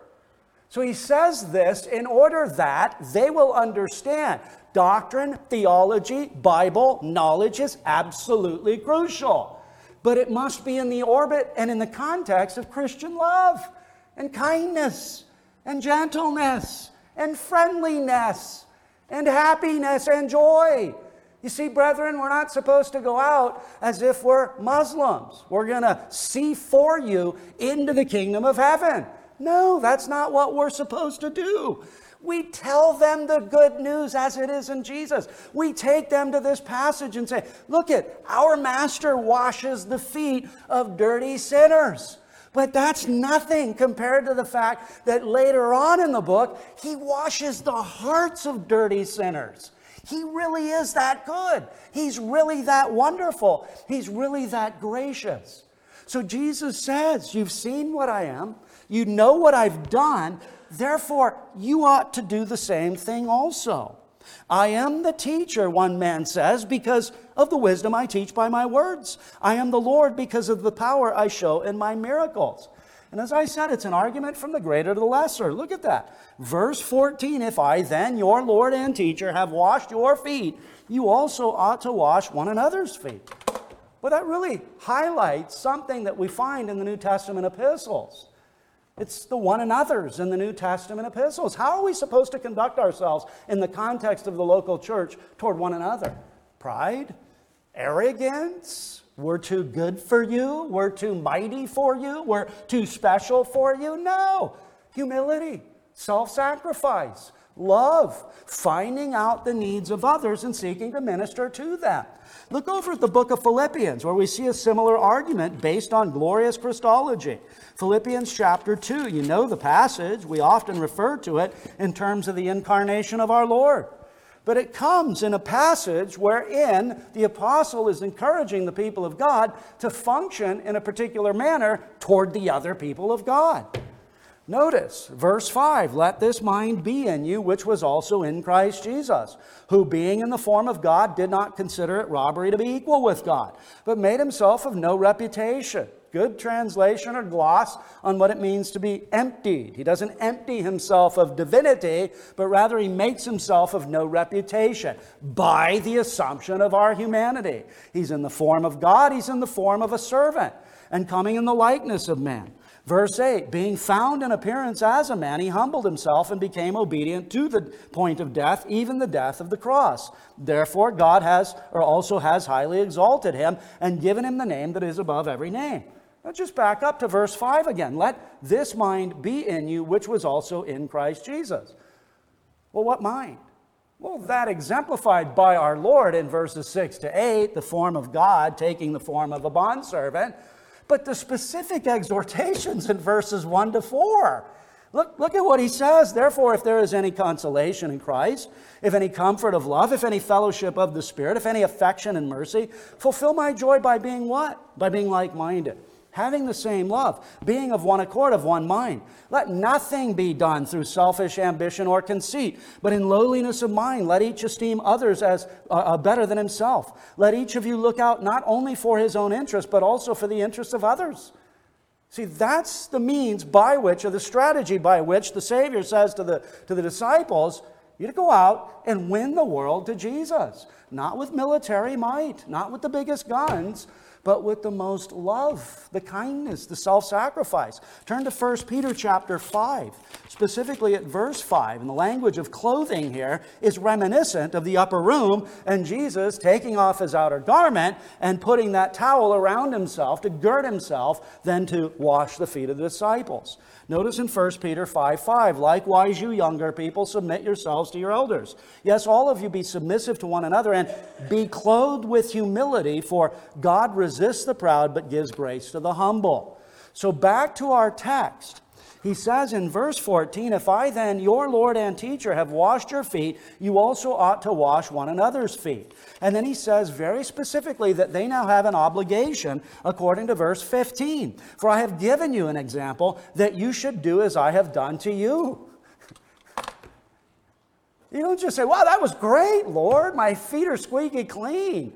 So he says this in order that they will understand doctrine, theology, Bible knowledge is absolutely crucial. But it must be in the orbit and in the context of Christian love and kindness and gentleness and friendliness and happiness and joy. You see, brethren, we're not supposed to go out as if we're Muslims. We're going to see for you into the kingdom of heaven. No, that's not what we're supposed to do. We tell them the good news as it is in Jesus. We take them to this passage and say, Look at our master washes the feet of dirty sinners. But that's nothing compared to the fact that later on in the book, he washes the hearts of dirty sinners. He really is that good. He's really that wonderful. He's really that gracious. So Jesus says, You've seen what I am, you know what I've done, therefore you ought to do the same thing also. I am the teacher, one man says, because of the wisdom I teach by my words. I am the Lord because of the power I show in my miracles. And as I said, it's an argument from the greater to the lesser. Look at that. Verse 14 If I, then, your Lord and teacher, have washed your feet, you also ought to wash one another's feet. But that really highlights something that we find in the New Testament epistles It's the one another's in the New Testament epistles. How are we supposed to conduct ourselves in the context of the local church toward one another? Pride? Arrogance? We're too good for you? We're too mighty for you? We're too special for you? No. Humility, self sacrifice, love, finding out the needs of others and seeking to minister to them. Look over at the book of Philippians, where we see a similar argument based on glorious Christology. Philippians chapter 2, you know the passage. We often refer to it in terms of the incarnation of our Lord. But it comes in a passage wherein the apostle is encouraging the people of God to function in a particular manner toward the other people of God. Notice verse 5 Let this mind be in you, which was also in Christ Jesus, who being in the form of God did not consider it robbery to be equal with God, but made himself of no reputation. Good translation or gloss on what it means to be emptied. He doesn't empty himself of divinity, but rather he makes himself of no reputation by the assumption of our humanity. He's in the form of God, he's in the form of a servant, and coming in the likeness of man. Verse 8 Being found in appearance as a man, he humbled himself and became obedient to the point of death, even the death of the cross. Therefore, God has, or also has, highly exalted him and given him the name that is above every name. Let's just back up to verse 5 again. Let this mind be in you, which was also in Christ Jesus. Well, what mind? Well, that exemplified by our Lord in verses 6 to 8, the form of God taking the form of a bondservant but the specific exhortations in verses 1 to 4. Look, look at what he says. Therefore, if there is any consolation in Christ, if any comfort of love, if any fellowship of the Spirit, if any affection and mercy, fulfill my joy by being what? By being like minded having the same love, being of one accord, of one mind. Let nothing be done through selfish ambition or conceit, but in lowliness of mind, let each esteem others as uh, uh, better than himself. Let each of you look out not only for his own interest, but also for the interest of others. See, that's the means by which, or the strategy by which the Savior says to the, to the disciples, you to go out and win the world to Jesus. Not with military might, not with the biggest guns, but with the most love, the kindness, the self-sacrifice. Turn to 1 Peter chapter 5, specifically at verse 5. And the language of clothing here is reminiscent of the upper room and Jesus taking off his outer garment and putting that towel around himself to gird himself, then to wash the feet of the disciples. Notice in 1 Peter 5 5, likewise, you younger people, submit yourselves to your elders. Yes, all of you be submissive to one another and be clothed with humility, for God resists the proud but gives grace to the humble. So back to our text. He says in verse 14, If I then, your Lord and teacher, have washed your feet, you also ought to wash one another's feet. And then he says very specifically that they now have an obligation according to verse 15. For I have given you an example that you should do as I have done to you. You don't just say, Wow, that was great, Lord. My feet are squeaky clean.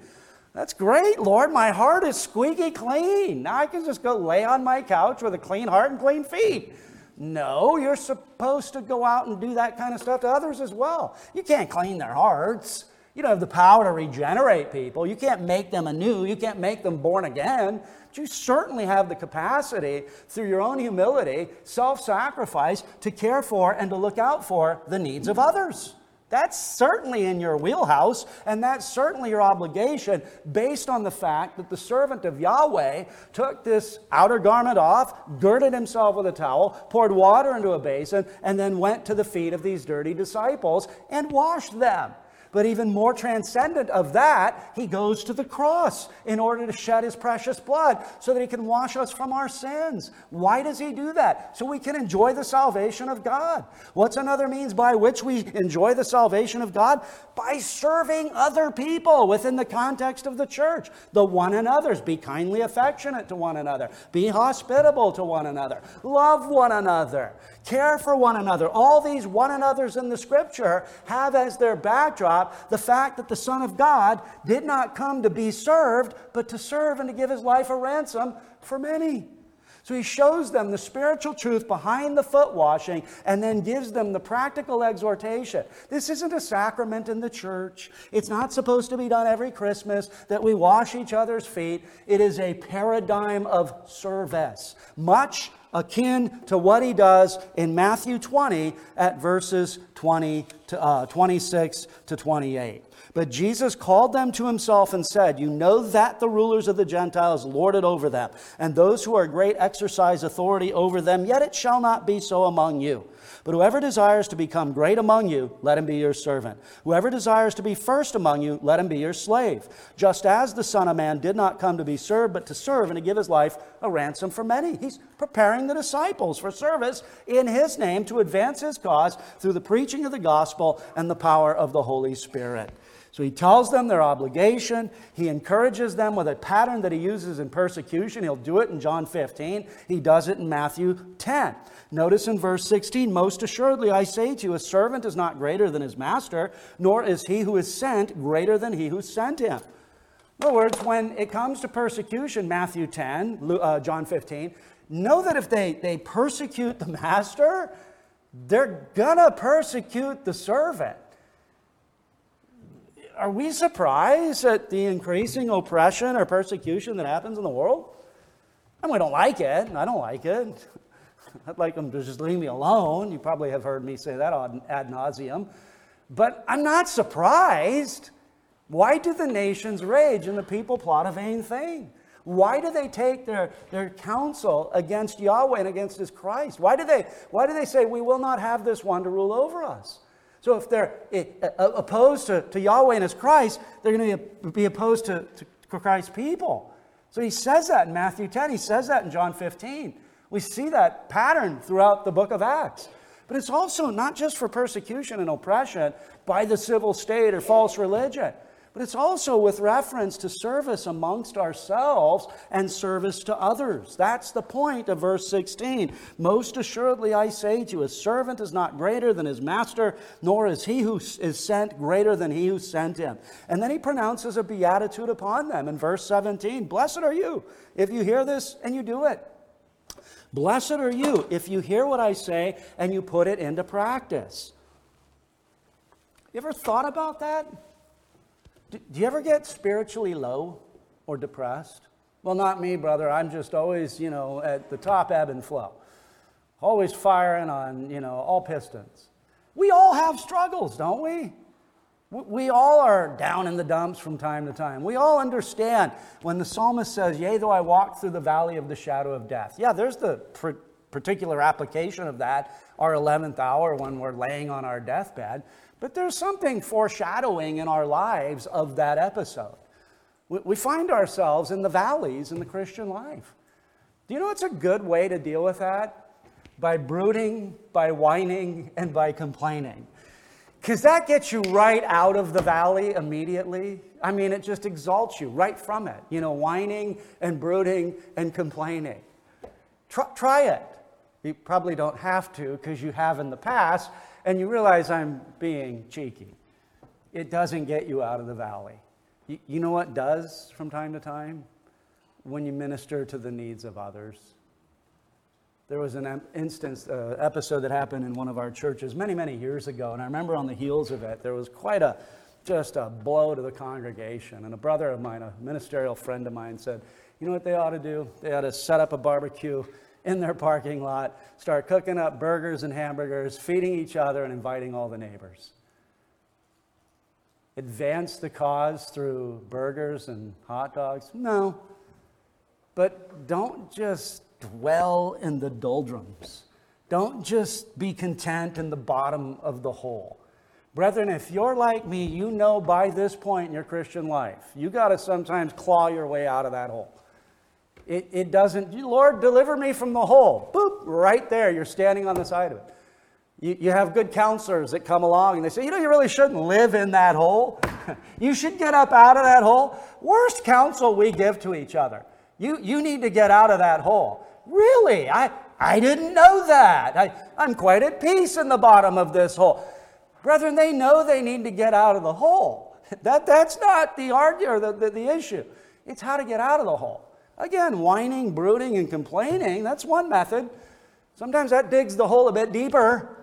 That's great, Lord. My heart is squeaky clean. Now I can just go lay on my couch with a clean heart and clean feet. No, you're supposed to go out and do that kind of stuff to others as well. You can't clean their hearts. You don't have the power to regenerate people. You can't make them anew. You can't make them born again. But you certainly have the capacity, through your own humility, self sacrifice, to care for and to look out for the needs of others. That's certainly in your wheelhouse, and that's certainly your obligation based on the fact that the servant of Yahweh took this outer garment off, girded himself with a towel, poured water into a basin, and then went to the feet of these dirty disciples and washed them. But even more transcendent of that, he goes to the cross in order to shed his precious blood so that he can wash us from our sins. Why does he do that? So we can enjoy the salvation of God. What's another means by which we enjoy the salvation of God? By serving other people within the context of the church, the one another's. Be kindly affectionate to one another, be hospitable to one another, love one another, care for one another. All these one another's in the scripture have as their backdrop the fact that the Son of God did not come to be served, but to serve and to give his life a ransom for many. So he shows them the spiritual truth behind the foot washing and then gives them the practical exhortation. This isn't a sacrament in the church. It's not supposed to be done every Christmas that we wash each other's feet. It is a paradigm of service, much akin to what he does in Matthew 20 at verses 20 to, uh, 26 to 28. But Jesus called them to himself and said, You know that the rulers of the Gentiles lord it over them, and those who are great exercise authority over them, yet it shall not be so among you. But whoever desires to become great among you, let him be your servant. Whoever desires to be first among you, let him be your slave. Just as the Son of Man did not come to be served, but to serve and to give his life a ransom for many. He's preparing the disciples for service in his name to advance his cause through the preaching of the gospel and the power of the Holy Spirit. So he tells them their obligation. He encourages them with a pattern that he uses in persecution. He'll do it in John 15. He does it in Matthew 10. Notice in verse 16, most assuredly I say to you, a servant is not greater than his master, nor is he who is sent greater than he who sent him. In other words, when it comes to persecution, Matthew 10, uh, John 15, know that if they, they persecute the master, they're going to persecute the servant are we surprised at the increasing oppression or persecution that happens in the world? And we don't like it. I don't like it. I'd like them to just leave me alone. You probably have heard me say that ad nauseum. But I'm not surprised. Why do the nations rage and the people plot a vain thing? Why do they take their, their counsel against Yahweh and against his Christ? Why do, they, why do they say, We will not have this one to rule over us? So if they're eh, eh, opposed to, to Yahweh and his Christ, they're going to be opposed to, to Christ's people. So he says that in Matthew 10. He says that in John 15. We see that pattern throughout the book of Acts. But it's also not just for persecution and oppression by the civil state or false religion but it's also with reference to service amongst ourselves and service to others. That's the point of verse 16. Most assuredly, I say to you, a servant is not greater than his master, nor is he who is sent greater than he who sent him. And then he pronounces a beatitude upon them in verse 17 Blessed are you if you hear this and you do it. Blessed are you if you hear what I say and you put it into practice. You ever thought about that? Do, you ever get spiritually low or depressed? Well, not me, brother. I'm just always, you know, at the top ebb and flow. Always firing on, you know, all pistons. We all have struggles, don't we? We all are down in the dumps from time to time. We all understand when the psalmist says, Yea, though I walk through the valley of the shadow of death. Yeah, there's the particular application of that, our 11th hour when we're laying on our deathbed. But there's something foreshadowing in our lives of that episode. We find ourselves in the valleys in the Christian life. Do you know what's a good way to deal with that? By brooding, by whining, and by complaining. Because that gets you right out of the valley immediately. I mean, it just exalts you right from it. You know, whining and brooding and complaining. Try, try it. You probably don't have to because you have in the past, and you realize I'm being cheeky. It doesn't get you out of the valley. You, you know what does from time to time? When you minister to the needs of others. There was an instance, uh, episode that happened in one of our churches many, many years ago, and I remember on the heels of it, there was quite a, just a blow to the congregation. And a brother of mine, a ministerial friend of mine, said, You know what they ought to do? They ought to set up a barbecue in their parking lot, start cooking up burgers and hamburgers, feeding each other, and inviting all the neighbors. Advance the cause through burgers and hot dogs? No. But don't just dwell in the doldrums. Don't just be content in the bottom of the hole. Brethren, if you're like me, you know by this point in your Christian life, you got to sometimes claw your way out of that hole. It, it doesn't, Lord, deliver me from the hole. Boop, right there, you're standing on the side of it. You, you have good counselors that come along and they say, you know, you really shouldn't live in that hole. you should get up out of that hole. Worst counsel we give to each other. You, you need to get out of that hole. Really? I, I didn't know that. I, I'm quite at peace in the bottom of this hole. Brethren, they know they need to get out of the hole. That, that's not the argument or the, the, the issue. It's how to get out of the hole. Again, whining, brooding, and complaining, that's one method. Sometimes that digs the hole a bit deeper.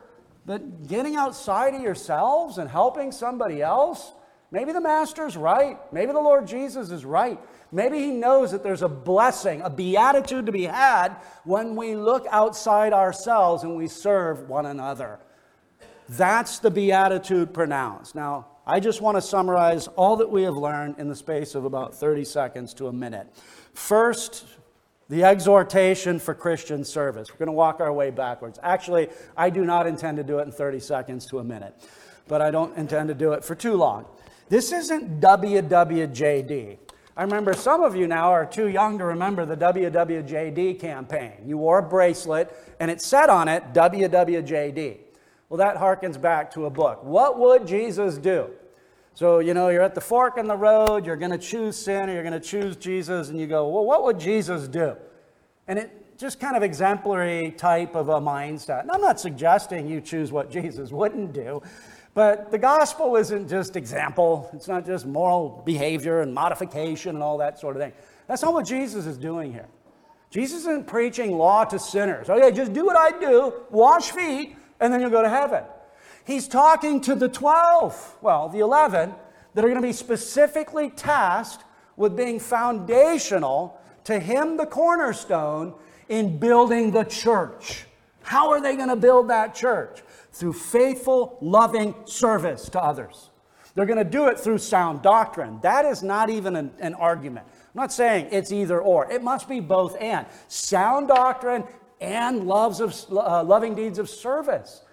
But getting outside of yourselves and helping somebody else, Maybe the Master's right. Maybe the Lord Jesus is right. Maybe he knows that there's a blessing, a beatitude to be had when we look outside ourselves and we serve one another. That's the beatitude pronounced. Now, I just want to summarize all that we have learned in the space of about 30 seconds to a minute. First, the exhortation for Christian service. We're going to walk our way backwards. Actually, I do not intend to do it in 30 seconds to a minute, but I don't intend to do it for too long. This isn't WWJD. I remember some of you now are too young to remember the WWJD campaign. You wore a bracelet and it said on it WWJD. Well, that harkens back to a book. What would Jesus do? So, you know, you're at the fork in the road, you're going to choose sin or you're going to choose Jesus, and you go, well, what would Jesus do? And it just kind of exemplary type of a mindset. And I'm not suggesting you choose what Jesus wouldn't do, but the gospel isn't just example, it's not just moral behavior and modification and all that sort of thing. That's not what Jesus is doing here. Jesus isn't preaching law to sinners. Oh, okay, just do what I do, wash feet, and then you'll go to heaven. He's talking to the 12, well, the 11, that are going to be specifically tasked with being foundational to him, the cornerstone, in building the church. How are they going to build that church? Through faithful, loving service to others. They're going to do it through sound doctrine. That is not even an, an argument. I'm not saying it's either or. It must be both and. Sound doctrine and loves of, uh, loving deeds of service.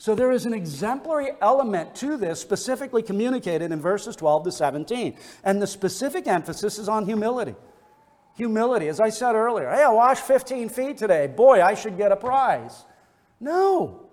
So there is an exemplary element to this, specifically communicated in verses 12 to 17. And the specific emphasis is on humility. Humility. As I said earlier, hey, I washed 15 feet today. Boy, I should get a prize. No.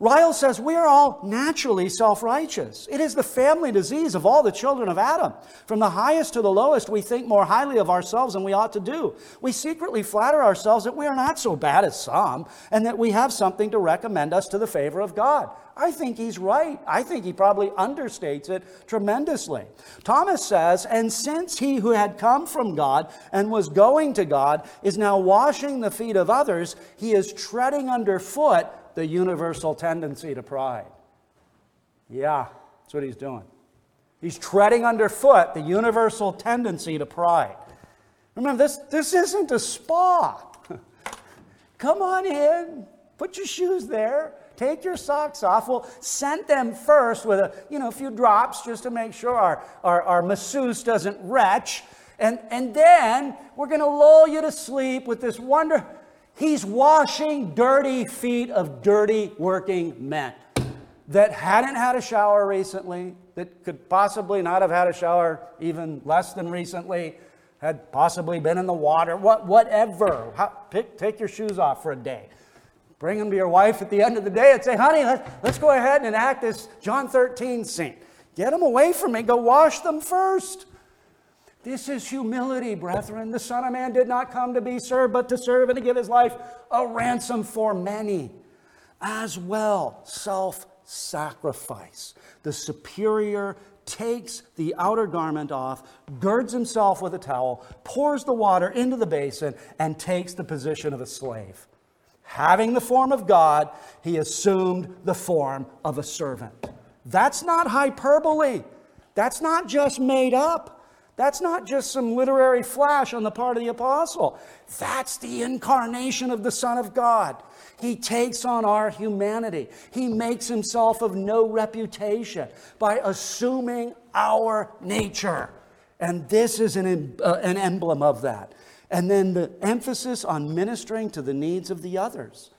Ryle says we are all naturally self righteous. It is the family disease of all the children of Adam. From the highest to the lowest, we think more highly of ourselves than we ought to do. We secretly flatter ourselves that we are not so bad as some and that we have something to recommend us to the favor of God. I think he's right. I think he probably understates it tremendously. Thomas says, And since he who had come from God and was going to God is now washing the feet of others, he is treading underfoot the universal tendency to pride. Yeah, that's what he's doing. He's treading underfoot the universal tendency to pride. Remember, this, this isn't a spa. Come on in, put your shoes there, take your socks off. We'll scent them first with a you know, a few drops just to make sure our, our, our masseuse doesn't retch. And, and then we're going to lull you to sleep with this wonder. He's washing dirty feet of dirty working men that hadn't had a shower recently, that could possibly not have had a shower even less than recently, had possibly been in the water, what, whatever. How, pick, take your shoes off for a day. Bring them to your wife at the end of the day and say, honey, let's, let's go ahead and enact this John 13 scene. Get them away from me. Go wash them first. This is humility, brethren. The Son of Man did not come to be served, but to serve and to give his life a ransom for many. As well, self sacrifice. The superior takes the outer garment off, girds himself with a towel, pours the water into the basin, and takes the position of a slave. Having the form of God, he assumed the form of a servant. That's not hyperbole. That's not just made up. That's not just some literary flash on the part of the apostle. That's the incarnation of the Son of God. He takes on our humanity. He makes himself of no reputation by assuming our nature. And this is an, uh, an emblem of that. And then the emphasis on ministering to the needs of the others.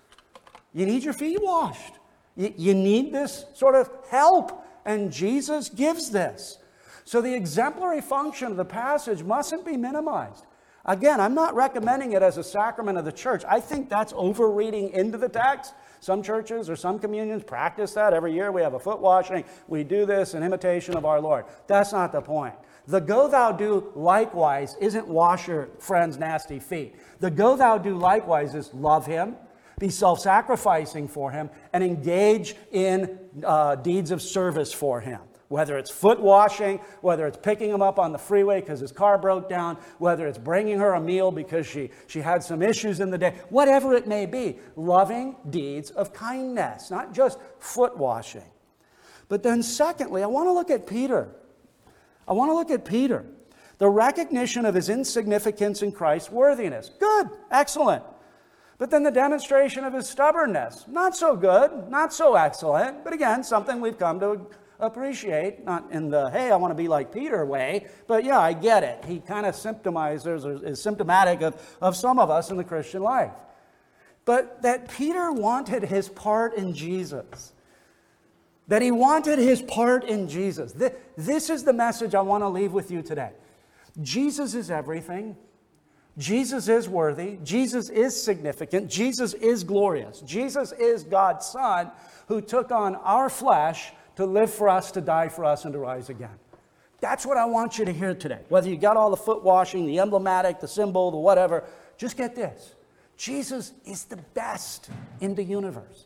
You need your feet washed. You, you need this sort of help, and Jesus gives this. So the exemplary function of the passage mustn't be minimized. Again, I'm not recommending it as a sacrament of the church. I think that's overreading into the text. Some churches or some communions practice that. Every year we have a foot washing. We do this in imitation of our Lord. That's not the point. The go thou do likewise isn't wash your friend's nasty feet. The go thou do likewise is love him, be self sacrificing for him, and engage in uh, deeds of service for him whether it's foot washing, whether it's picking him up on the freeway because his car broke down, whether it's bringing her a meal because she, she had some issues in the day, whatever it may be, loving deeds of kindness, not just foot washing. But then, secondly, I want to look at Peter. I want to look at Peter. The recognition of his insignificance in Christ's worthiness. Good, excellent. But then the demonstration of his stubbornness. Not so good, not so excellent, but again, something we've come to appreciate, not in the, hey, I want to be like Peter way, but yeah, I get it. He kind of symptomizes or is symptomatic of, of some of us in the Christian life. But that Peter wanted his part in Jesus. That he wanted his part in Jesus. This is the message I want to leave with you today. Jesus is everything. Jesus is worthy. Jesus is significant. Jesus is glorious. Jesus is God's Son who took on our flesh to live for us, to die for us, and to rise again. That's what I want you to hear today. Whether you got all the foot washing, the emblematic, the symbol, the whatever, just get this Jesus is the best in the universe.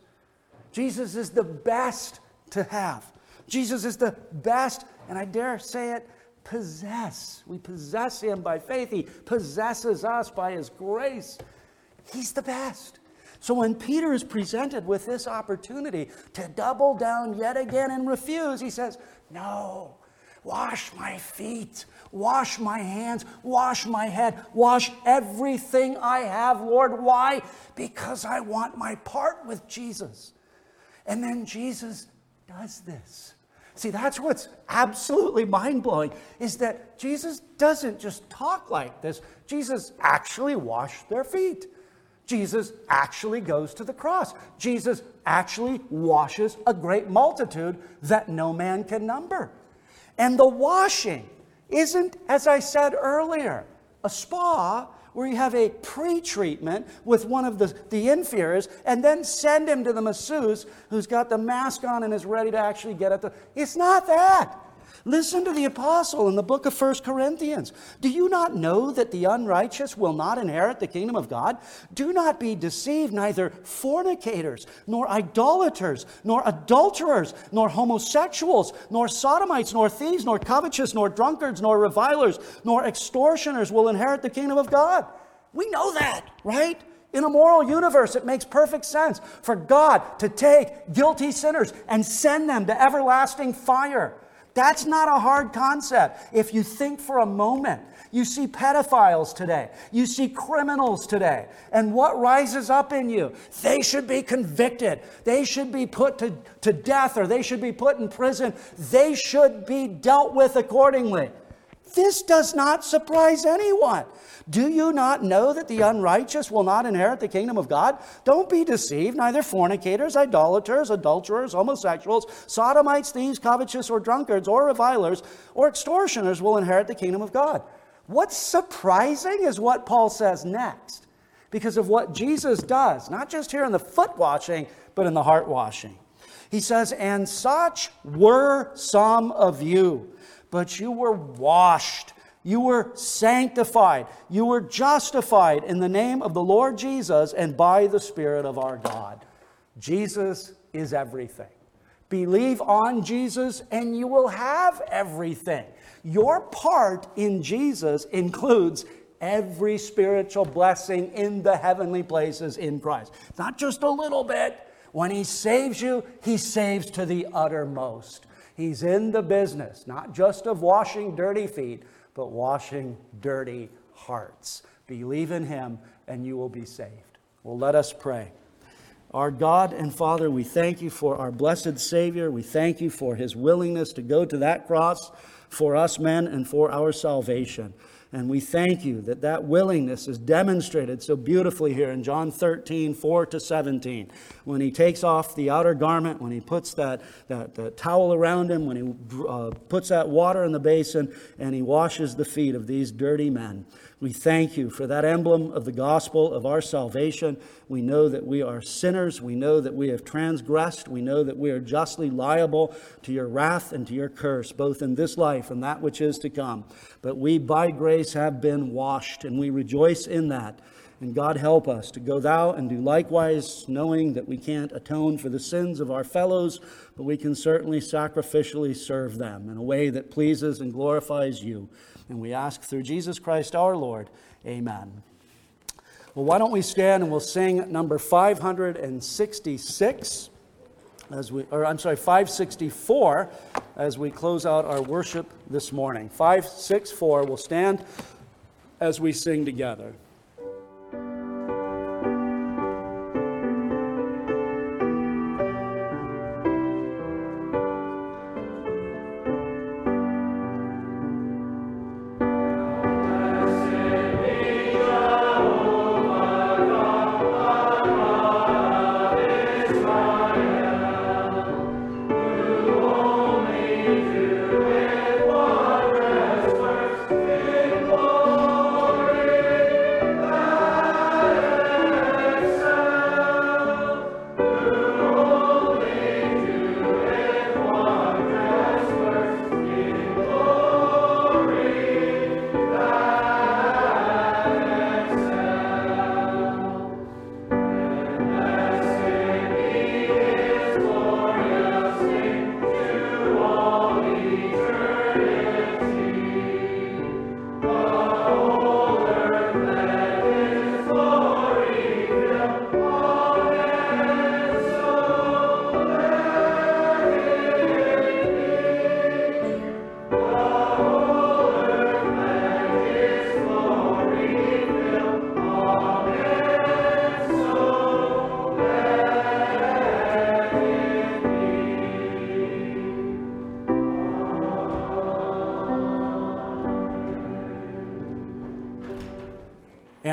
Jesus is the best to have. Jesus is the best, and I dare say it, possess. We possess him by faith. He possesses us by his grace. He's the best. So when Peter is presented with this opportunity to double down yet again and refuse, he says, No, wash my feet, wash my hands, wash my head, wash everything I have, Lord. Why? Because I want my part with Jesus. And then Jesus does this. See, that's what's absolutely mind blowing is that Jesus doesn't just talk like this, Jesus actually washed their feet. Jesus actually goes to the cross. Jesus actually washes a great multitude that no man can number. And the washing isn't, as I said earlier, a spa where you have a pre treatment with one of the, the inferiors and then send him to the masseuse who's got the mask on and is ready to actually get at the. It's not that. Listen to the apostle in the book of 1 Corinthians. Do you not know that the unrighteous will not inherit the kingdom of God? Do not be deceived, neither fornicators, nor idolaters, nor adulterers, nor homosexuals, nor sodomites, nor thieves, nor covetous, nor drunkards, nor revilers, nor extortioners will inherit the kingdom of God. We know that, right? In a moral universe, it makes perfect sense for God to take guilty sinners and send them to everlasting fire. That's not a hard concept. If you think for a moment, you see pedophiles today, you see criminals today, and what rises up in you? They should be convicted. They should be put to, to death or they should be put in prison. They should be dealt with accordingly. This does not surprise anyone. Do you not know that the unrighteous will not inherit the kingdom of God? Don't be deceived. Neither fornicators, idolaters, adulterers, homosexuals, sodomites, thieves, covetous, or drunkards, or revilers, or extortioners will inherit the kingdom of God. What's surprising is what Paul says next, because of what Jesus does, not just here in the foot washing, but in the heart washing. He says, And such were some of you, but you were washed you were sanctified. You were justified in the name of the Lord Jesus and by the Spirit of our God. Jesus is everything. Believe on Jesus and you will have everything. Your part in Jesus includes every spiritual blessing in the heavenly places in Christ. Not just a little bit. When He saves you, He saves to the uttermost. He's in the business, not just of washing dirty feet, but washing dirty hearts. Believe in him, and you will be saved. Well, let us pray. Our God and Father, we thank you for our blessed Savior. We thank you for his willingness to go to that cross for us men and for our salvation. And we thank you that that willingness is demonstrated so beautifully here in John 13, 4 to 17. When he takes off the outer garment, when he puts that, that, that towel around him, when he uh, puts that water in the basin, and he washes the feet of these dirty men. We thank you for that emblem of the gospel of our salvation. We know that we are sinners. We know that we have transgressed. We know that we are justly liable to your wrath and to your curse, both in this life and that which is to come. But we, by grace, have been washed, and we rejoice in that. And God help us to go thou and do likewise, knowing that we can't atone for the sins of our fellows, but we can certainly sacrificially serve them in a way that pleases and glorifies you. And we ask through Jesus Christ our Lord. Amen. Well, why don't we stand and we'll sing number 566 as we, or I'm sorry, 564 as we close out our worship this morning. 564 we'll stand as we sing together.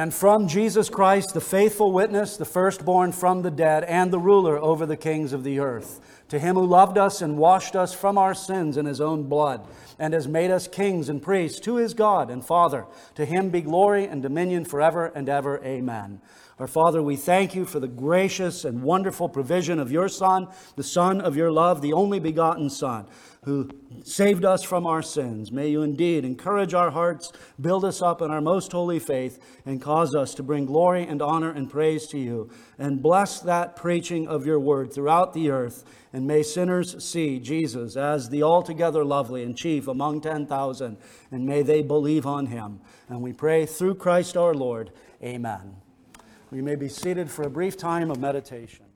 And from Jesus Christ, the faithful witness, the firstborn from the dead, and the ruler over the kings of the earth. To him who loved us and washed us from our sins in his own blood, and has made us kings and priests to his God and Father. To him be glory and dominion forever and ever. Amen. Our Father, we thank you for the gracious and wonderful provision of your Son, the Son of your love, the only begotten Son who saved us from our sins. May you indeed encourage our hearts, build us up in our most holy faith, and cause us to bring glory and honor and praise to you. And bless that preaching of your word throughout the earth. And may sinners see Jesus as the altogether lovely and chief among 10,000, and may they believe on him. And we pray through Christ our Lord. Amen. We may be seated for a brief time of meditation.